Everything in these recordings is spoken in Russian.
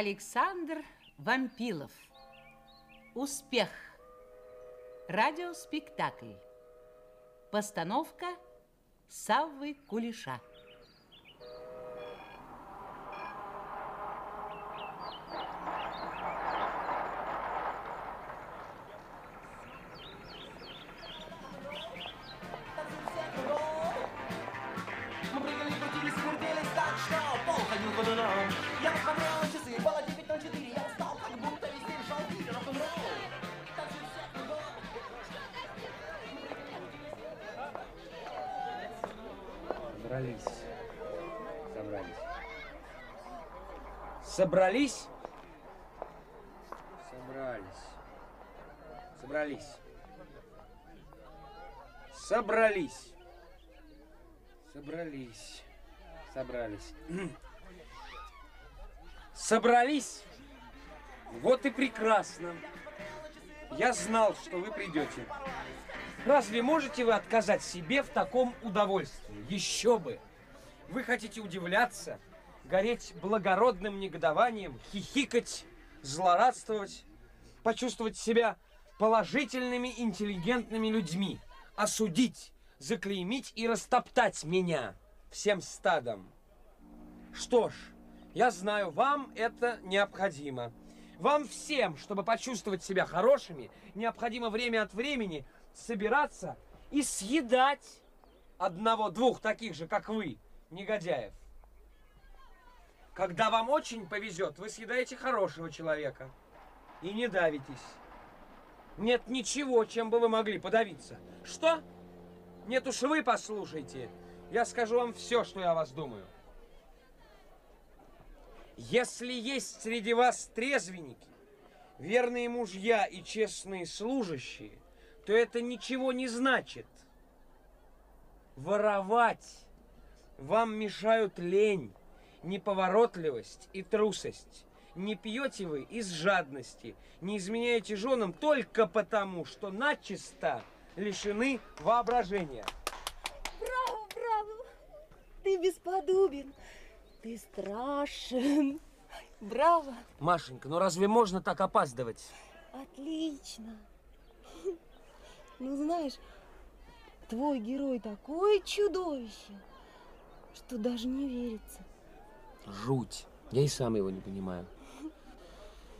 Александр Вампилов. Успех. Радиоспектакль. Постановка Саввы Кулиша. Собрались? Собрались. Собрались. Собрались. Собрались. Собрались. Собрались? Вот и прекрасно. Я знал, что вы придете. Разве можете вы отказать себе в таком удовольствии? Еще бы! Вы хотите удивляться, гореть благородным негодованием, хихикать, злорадствовать, почувствовать себя положительными, интеллигентными людьми, осудить, заклеймить и растоптать меня всем стадом. Что ж, я знаю, вам это необходимо. Вам всем, чтобы почувствовать себя хорошими, необходимо время от времени собираться и съедать одного-двух таких же, как вы, негодяев. Когда вам очень повезет, вы съедаете хорошего человека и не давитесь. Нет ничего, чем бы вы могли подавиться. Что? Нет уж вы послушайте. Я скажу вам все, что я о вас думаю. Если есть среди вас трезвенники, верные мужья и честные служащие, то это ничего не значит. Воровать вам мешают лень, неповоротливость и трусость. Не пьете вы из жадности, не изменяете женам только потому, что начисто лишены воображения. Браво, браво! Ты бесподобен, ты страшен. Браво! Машенька, ну разве можно так опаздывать? Отлично. Ну, знаешь, твой герой такое чудовище, что даже не верится. Жуть. Я и сам его не понимаю.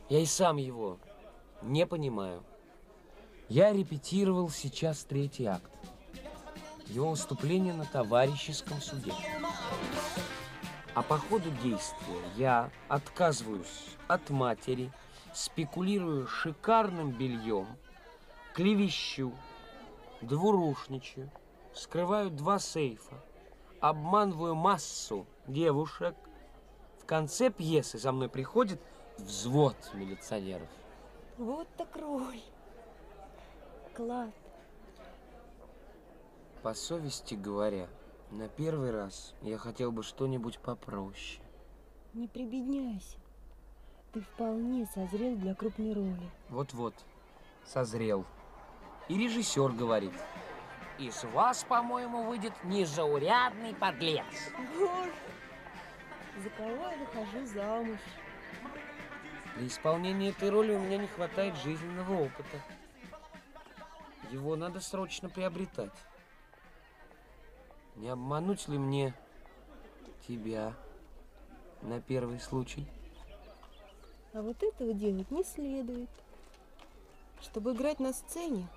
Я и сам его не понимаю. Я репетировал сейчас третий акт. Его выступление на товарищеском суде. А по ходу действия я отказываюсь от матери, спекулирую шикарным бельем, клевещу, двурушничаю, вскрываю два сейфа, обманываю массу девушек. В конце пьесы за мной приходит взвод милиционеров. Вот так роль. Клад. По совести говоря, на первый раз я хотел бы что-нибудь попроще. Не прибедняйся. Ты вполне созрел для крупной роли. Вот-вот, созрел. И режиссер говорит, из вас, по-моему, выйдет незаурядный подлец. Боже, за кого я выхожу замуж? Для исполнения этой роли у меня не хватает жизненного опыта. Его надо срочно приобретать. Не обмануть ли мне тебя на первый случай? А вот этого делать не следует. Чтобы играть на сцене,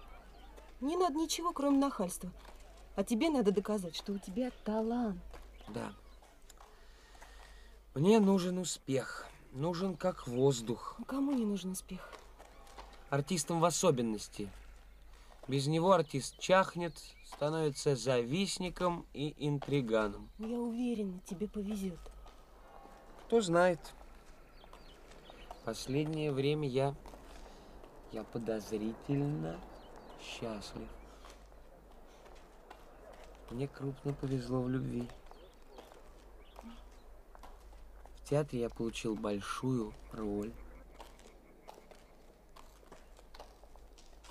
не надо ничего, кроме нахальства. А тебе надо доказать, что у тебя талант. Да. Мне нужен успех. Нужен как воздух. Кому не нужен успех? Артистам в особенности. Без него артист чахнет, становится завистником и интриганом. Я уверена, тебе повезет. Кто знает. Последнее время я... Я подозрительно счастлив. Мне крупно повезло в любви. В театре я получил большую роль.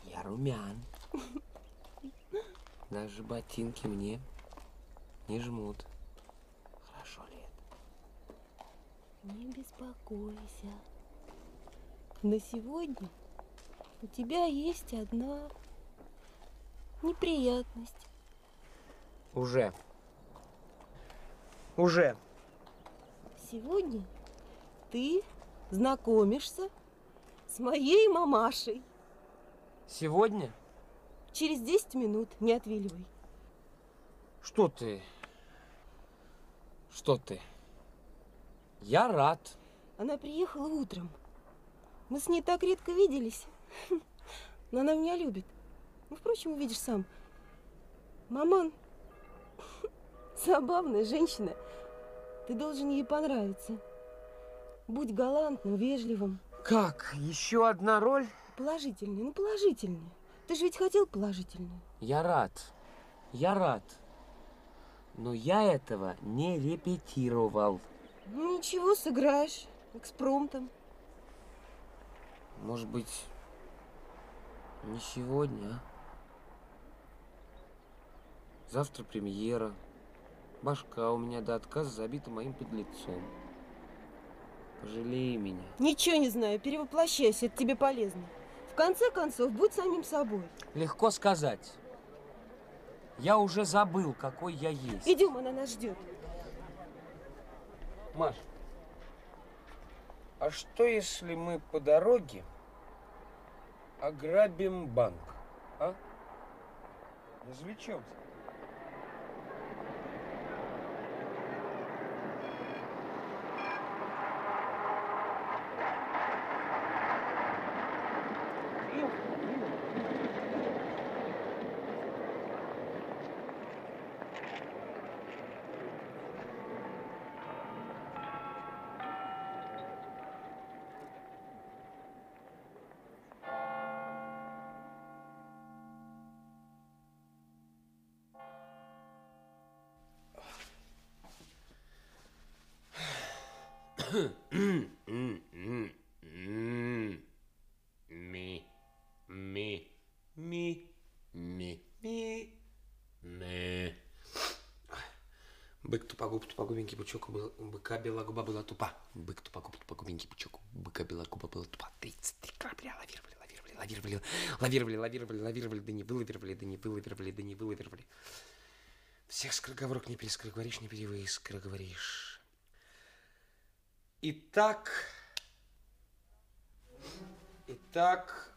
Я румян. Даже ботинки мне не жмут. Хорошо ли это? Не беспокойся. На сегодня у тебя есть одна неприятность. Уже. Уже. Сегодня ты знакомишься с моей мамашей. Сегодня? Через 10 минут, не отвиливай. Что ты? Что ты? Я рад. Она приехала утром. Мы с ней так редко виделись. Но она меня любит. Ну, впрочем, увидишь сам. Маман, забавная женщина. Ты должен ей понравиться. Будь галантным, вежливым. Как? Еще одна роль? Положительный, ну положительный. Ты же ведь хотел положительную. Я рад. Я рад. Но я этого не репетировал. Ну ничего, сыграешь. Экспромтом. Может быть, не сегодня, а? Завтра премьера. Башка у меня до отказа забита моим подлецом. Пожалей меня. Ничего не знаю, перевоплощайся, это тебе полезно. В конце концов, будь самим собой. Легко сказать. Я уже забыл, какой я есть. Идем, она нас ждет. Маш, а что если мы по дороге ограбим банк, а? Развлечемся. Ми, ми, ми, ми, ми, ми. Бык тупогуб, тупогубенький был, у быка белая губа была тупа. Бык тупогуб, тупогубенький бычок, у быка белая губа была тупа. 33 корабля лавировали, лавировали, лавировали, лавировали, лавировали, лавировали, да не вылавировали, да не вылавировали, да не вылавировали. Всех скороговорок не перескороговоришь, не перескороговоришь. Итак, итак,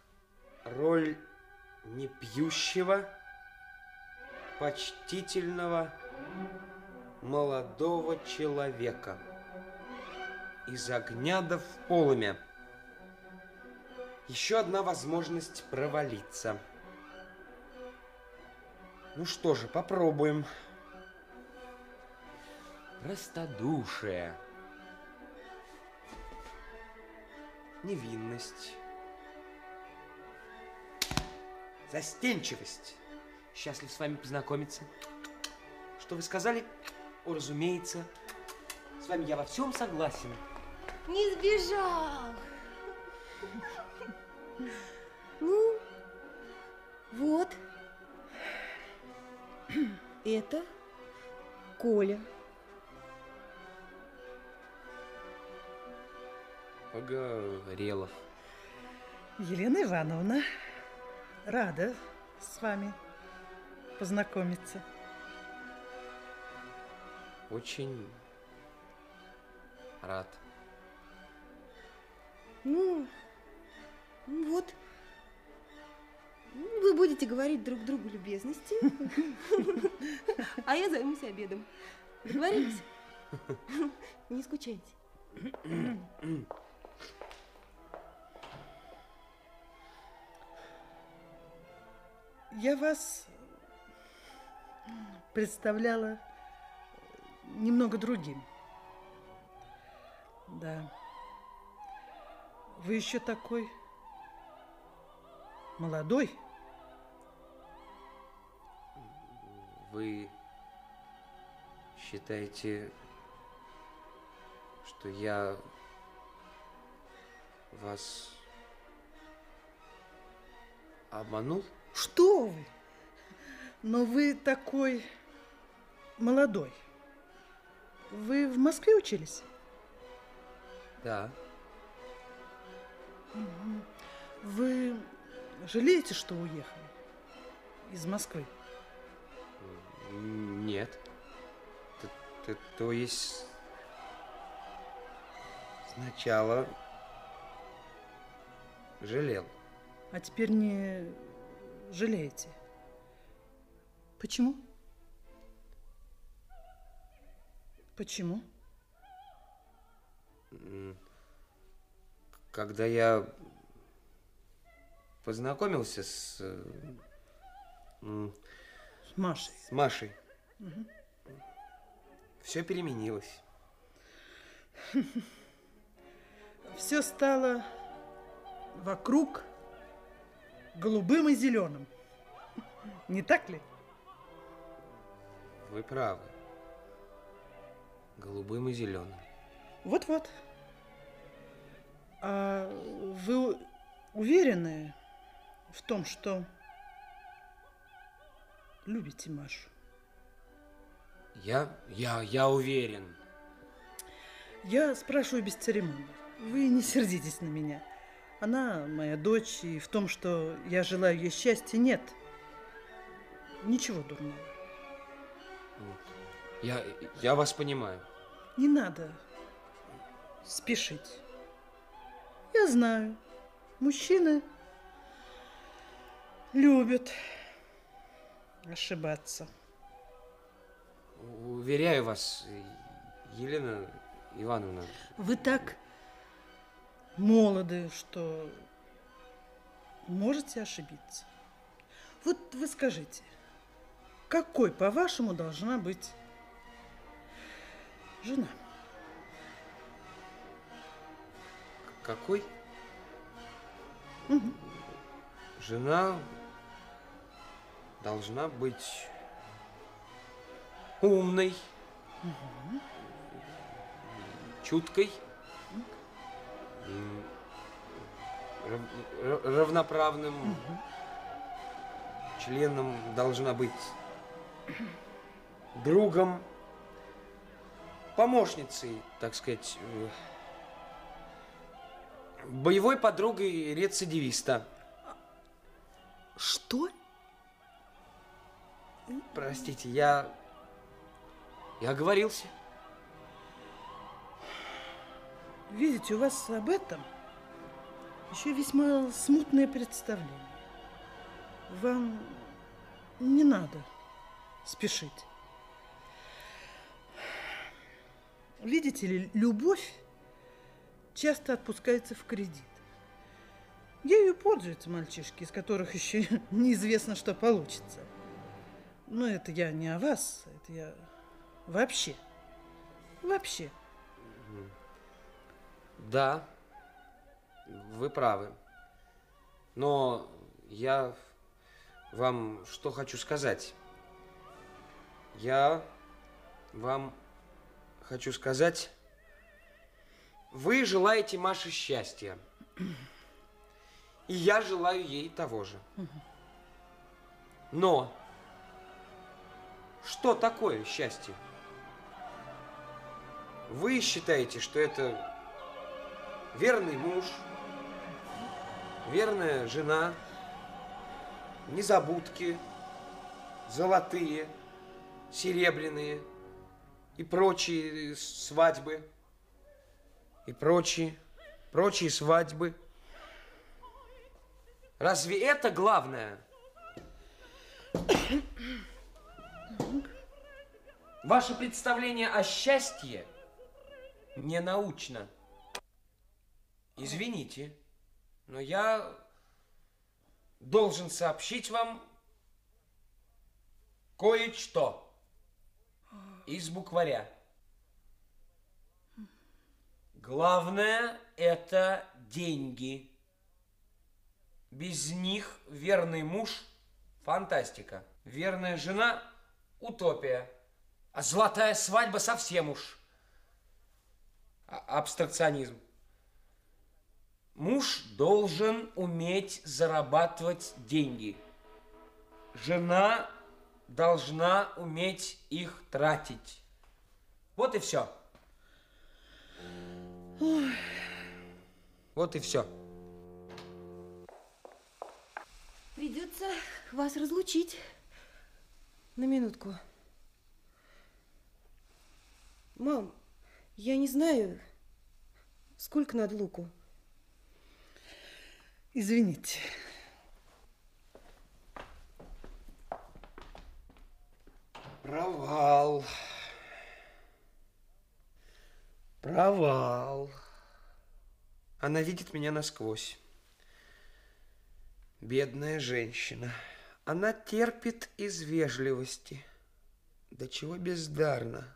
роль непьющего, почтительного, молодого человека из огня да в полымя. Еще одна возможность провалиться. Ну что же, попробуем. Простодушие. Невинность. Застенчивость. Счастлив с вами познакомиться. Что вы сказали? О, разумеется. С вами я во всем согласен. Не сбежал. Ну, вот. Это Коля. Погорелов. Елена Ивановна, рада с вами познакомиться. Очень рад. Ну, ну вот. Вы будете говорить друг другу любезности, а я займусь обедом. Договорились? Не скучайте. Я вас представляла немного другим. Да. Вы еще такой молодой. Вы считаете, что я вас обманул? Что вы? Но вы такой молодой. Вы в Москве учились? Да. Вы жалеете, что уехали из Москвы? Нет. Т- т- То есть сначала жалел. А теперь не жалеете? Почему? Почему? Когда я познакомился с, э, С Машей. с Машей, все переменилось. Все стало вокруг голубым и зеленым. Не так ли? Вы правы. Голубым и зеленым. Вот-вот. А вы уверены в том, что любите Машу? Я, я, я уверен. Я спрашиваю без церемоний. Вы не сердитесь на меня. Она моя дочь, и в том, что я желаю ей счастья, нет. Ничего дурного. Я, я вас понимаю. Не надо спешить. Я знаю, мужчины любят ошибаться. Уверяю вас, Елена Ивановна, Вы так молоды, что можете ошибиться. Вот вы скажите, какой, по-вашему, должна быть жена? какой? Мгм. Жена должна быть умной, чуткой, равноправным членом должна быть другом, помощницей, так сказать, э, боевой подругой рецидивиста. Что? Простите, я... Я оговорился. Видите, у вас об этом еще весьма смутное представление. Вам не надо спешить. Видите ли, любовь часто отпускается в кредит. Ею пользуются мальчишки, из которых еще неизвестно, что получится. Но это я не о вас, это я вообще. Вообще. Да, вы правы. Но я вам что хочу сказать. Я вам хочу сказать, вы желаете Маше счастья. И я желаю ей того же. Но что такое счастье? Вы считаете, что это верный муж, верная жена, незабудки, золотые, серебряные и прочие свадьбы, и прочие, прочие свадьбы. Разве это главное? Ваше представление о счастье не научно. Извините, но я должен сообщить вам кое-что из букваря. Главное – это деньги. Без них верный муж – фантастика. Верная жена – утопия. А золотая свадьба совсем уж а- абстракционизм. Муж должен уметь зарабатывать деньги. Жена должна уметь их тратить. Вот и все. Вот и все. Придется вас разлучить. На минутку. Мам, я не знаю, сколько надо луку. Извините. Провал. Провал. Она видит меня насквозь. Бедная женщина. Она терпит из вежливости. Да чего бездарно.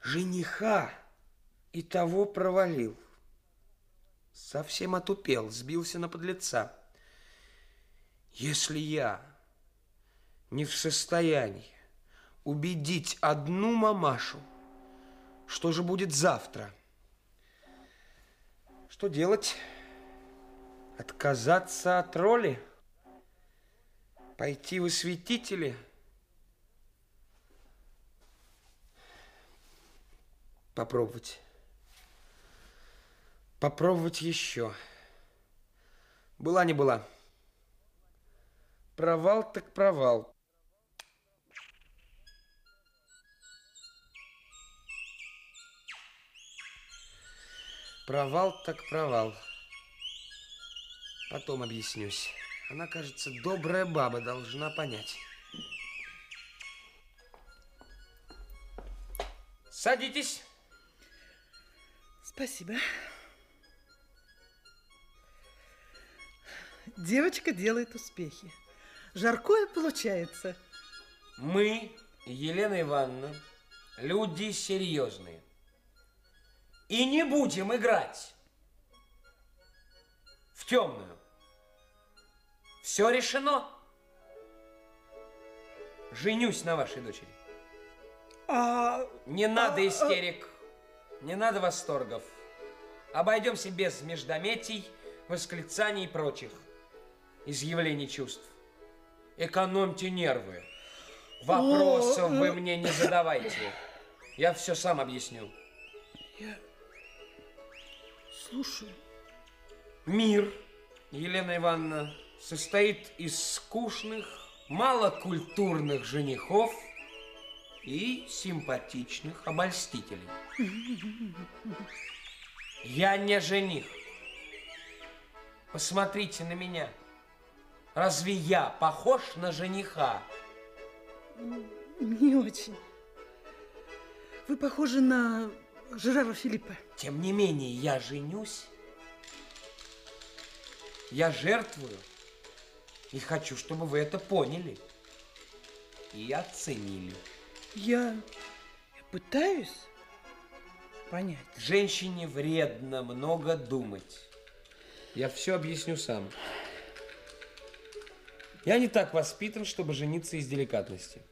Жениха и того провалил. Совсем отупел, сбился на подлеца. Если я не в состоянии убедить одну мамашу, что же будет завтра? Что делать? Отказаться от роли? Пойти в святители? Попробовать. Попробовать еще. Была не была. Провал так провал. Провал так провал. Потом объяснюсь. Она, кажется, добрая баба, должна понять. Садитесь. Спасибо. Девочка делает успехи. Жаркое получается. Мы, Елена Ивановна, люди серьезные. И не будем играть в темную. Все решено. Женюсь на вашей дочери. А Не надо истерик, не надо восторгов. Обойдемся без междометий, восклицаний и прочих изъявлений чувств. Экономьте нервы. Вопросов вы мне не задавайте. Я все сам объясню. слушай, Мир, Елена Ивановна, состоит из скучных, малокультурных женихов и симпатичных обольстителей. Я не жених. Посмотрите на меня. Разве я похож на жениха? не очень. Вы похожи на Жерара Филиппа. Тем не менее, я женюсь. Я жертвую. И хочу, чтобы вы это поняли. И оценили. Я, я пытаюсь понять. Женщине вредно много думать. Я все объясню сам. Я не так воспитан, чтобы жениться из деликатности.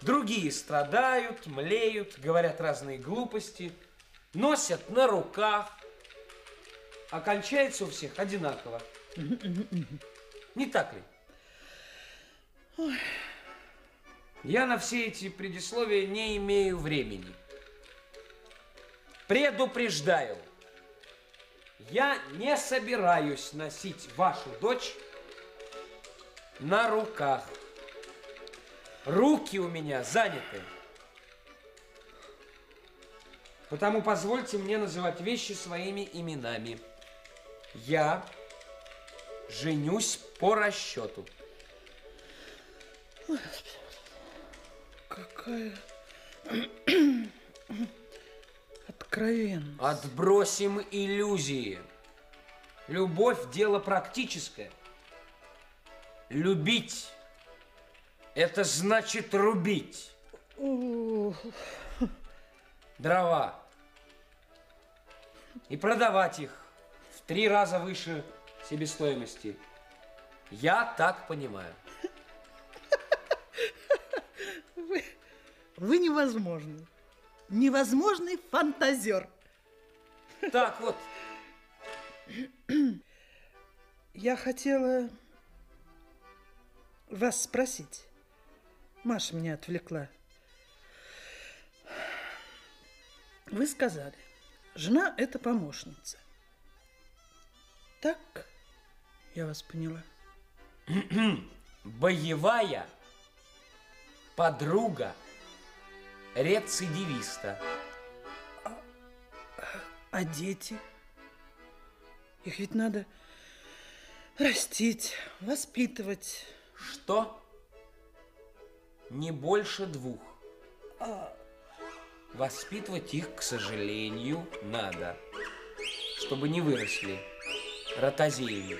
Другие страдают, млеют, говорят разные глупости, носят на руках, а кончается у всех одинаково. Не так ли? Я на все эти предисловия не имею времени. Предупреждаю, я не собираюсь носить вашу дочь на руках. Руки у меня заняты. Потому позвольте мне называть вещи своими именами. Я женюсь по расчету. Какая откровенность. Отбросим иллюзии. Любовь – дело практическое. Любить – это значит рубить дрова и продавать их в три раза выше себестоимости. Я так понимаю. Вы, вы невозможны. Невозможный фантазер. Так вот, Я хотела вас спросить. Маша меня отвлекла. Вы сказали, жена – это помощница. Так я вас поняла. Боевая подруга рецидивиста. А дети? Их ведь надо растить, воспитывать. Что? Не больше двух. Воспитывать их, к сожалению, надо, чтобы не выросли ротозеями.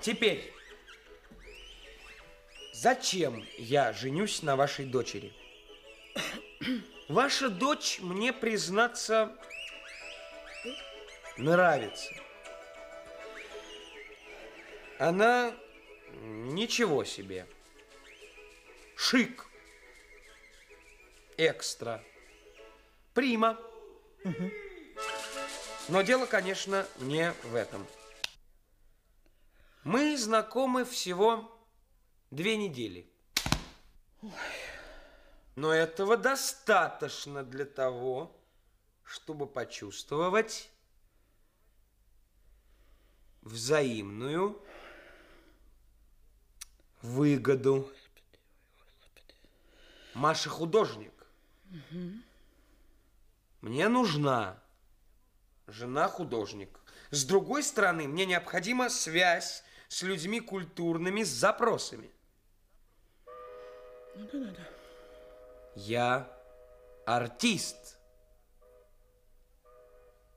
Теперь, зачем я женюсь на вашей дочери? Ваша дочь мне, признаться, нравится. Она ничего себе. Шик. Экстра. Прима. Но дело, конечно, не в этом. Мы знакомы всего две недели. Но этого достаточно для того, чтобы почувствовать взаимную выгоду. Маша художник. Мне нужна жена художник. С другой стороны, мне необходима связь с людьми культурными, с запросами. Ну да-да-да. Я артист.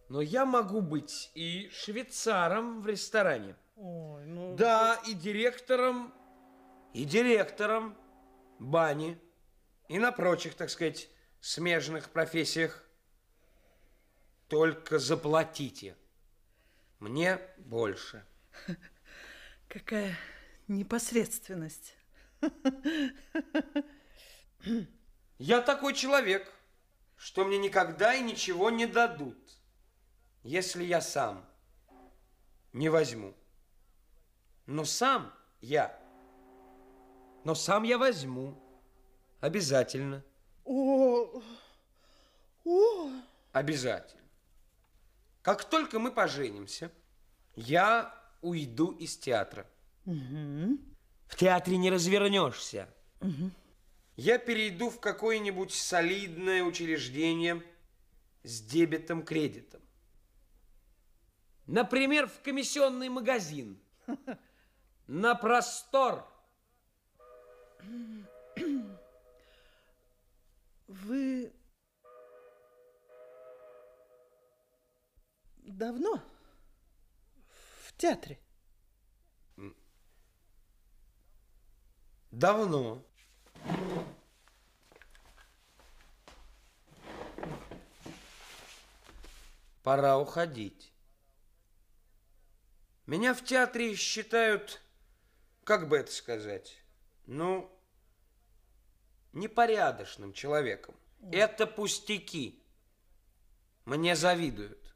Но я могу быть и швейцаром в ресторане. Ой, ну... Да, и директором, и директором бани, и на прочих, так сказать, смежных профессиях. Только заплатите. Мне больше. Какая непосредственность. Я такой человек, что мне никогда и ничего не дадут, если я сам не возьму. Но сам я, но сам я возьму. Обязательно. О, о, Обязательно. Как только мы поженимся, я уйду из театра. В театре не развернешься. Я перейду в какое-нибудь солидное учреждение с дебетом-кредитом. Например, в комиссионный магазин. На простор. Вы давно в театре? Давно. Пора уходить. Меня в театре считают, как бы это сказать, ну, непорядочным человеком. Это пустяки. Мне завидуют.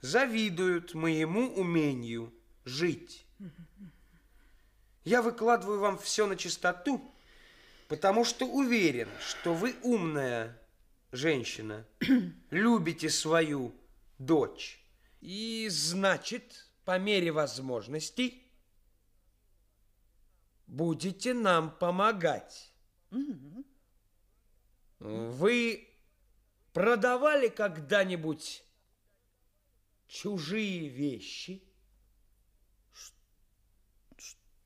Завидуют моему умению жить. Я выкладываю вам все на чистоту, потому что уверен, что вы умная женщина, любите свою дочь. И значит, по мере возможностей, будете нам помогать. Вы продавали когда-нибудь чужие вещи?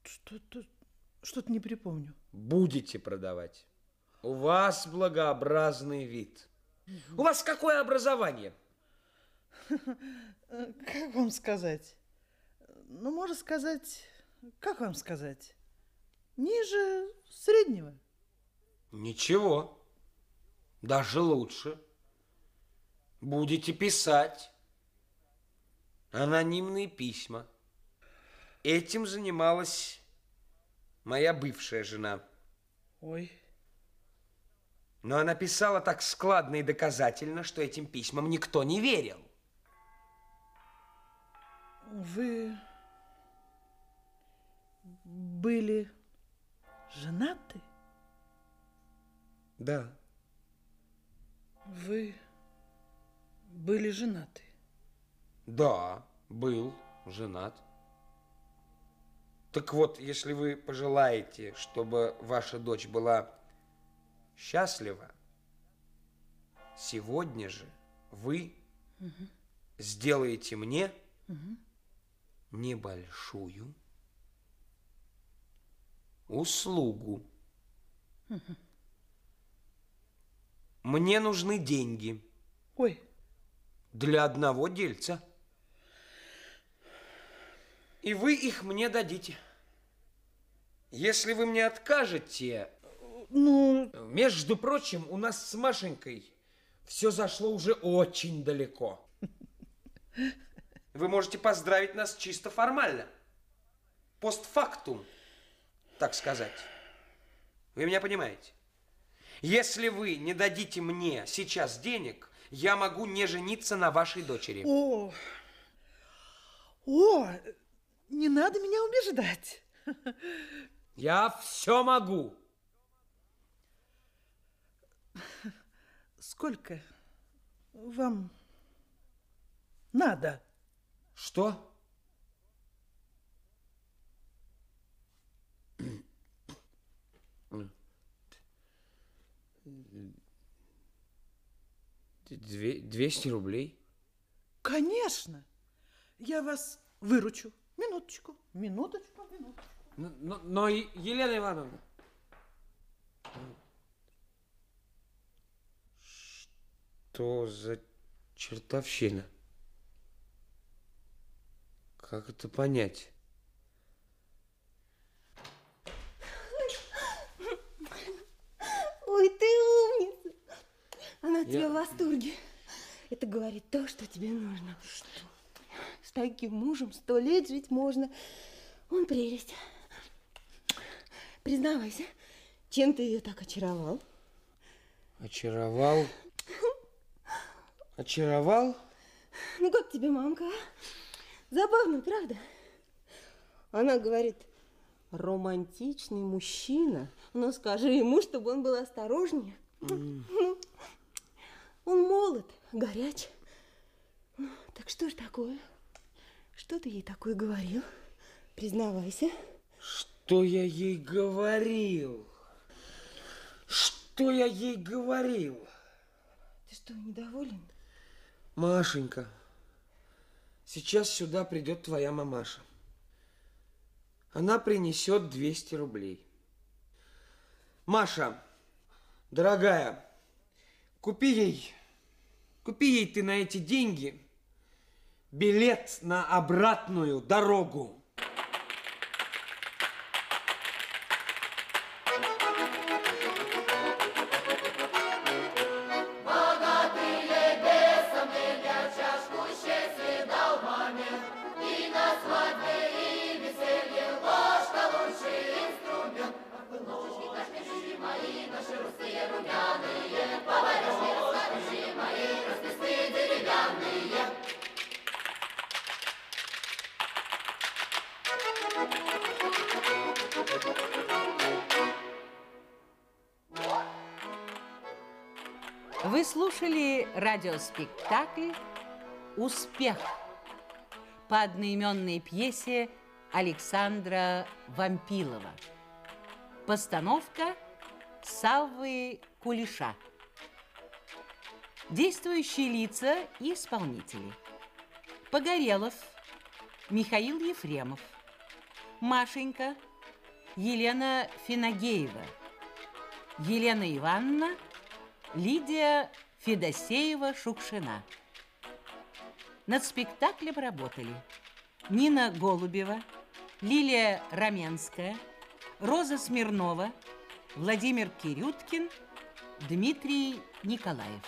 Что-то, что-то не припомню. Будете продавать. У вас благообразный вид. У вас какое образование? Э, Как вам сказать? Ну, можно сказать, как вам сказать? Ниже среднего. Ничего. Даже лучше. Будете писать. Анонимные письма. Этим занималась моя бывшая жена. Ой, Но она писала так складно и доказательно, что этим письмам никто не верил. вы были женаты? Да. Вы были женаты. Да, был женат. Так вот, если вы пожелаете, чтобы ваша дочь была счастлива, сегодня же вы сделаете мне небольшую услугу. Мне нужны деньги Ой, для одного дельца. И вы их мне дадите. Если вы мне откажете, ну, между прочим, у нас с Машенькой все зашло уже очень далеко. Вы можете поздравить нас чисто формально. Постфактум, так сказать. Вы меня понимаете? Если вы не дадите мне сейчас денег, я могу не жениться на вашей дочери. о, о, не надо меня убеждать. Я все могу. Сколько вам надо? Что? Две, 200 рублей. Конечно, я вас выручу. Минуточку, минуточку, минуточку. Но, но- но, Елена Ивановна... Что за чертовщина? Как это понять? Ой, ты умница. Она от Я- тебя в восторге. Это говорит то, что тебе нужно. Что? С таким мужем сто лет жить можно. Он прелесть. Признавайся, чем ты ее так очаровал? Очаровал? Очаровал? Ну, как тебе, мамка? а? Забавно, правда? Она говорит, романтичный мужчина. Но скажи ему, чтобы он был осторожнее. Ну, Он молод, горяч. Ну, так что ж такое? Что ты ей такое говорил? Признавайся. Что я ей говорил? Что я ей говорил? Ты что, недоволен? Машенька, сейчас сюда придет твоя мамаша. Она принесет 200 рублей. Маша, дорогая, купи ей, купи ей ты на эти деньги билет на обратную дорогу. Слушали радиоспектакль «Успех» по одноименной пьесе Александра Вампилова. Постановка Саввы Кулиша. Действующие лица и исполнители. Погорелов, Михаил Ефремов, Машенька, Елена Финагеева, Елена Ивановна, Лидия Федосеева-Шукшина. Над спектаклем работали Нина Голубева, Лилия Раменская, Роза Смирнова, Владимир Кирюткин, Дмитрий Николаев.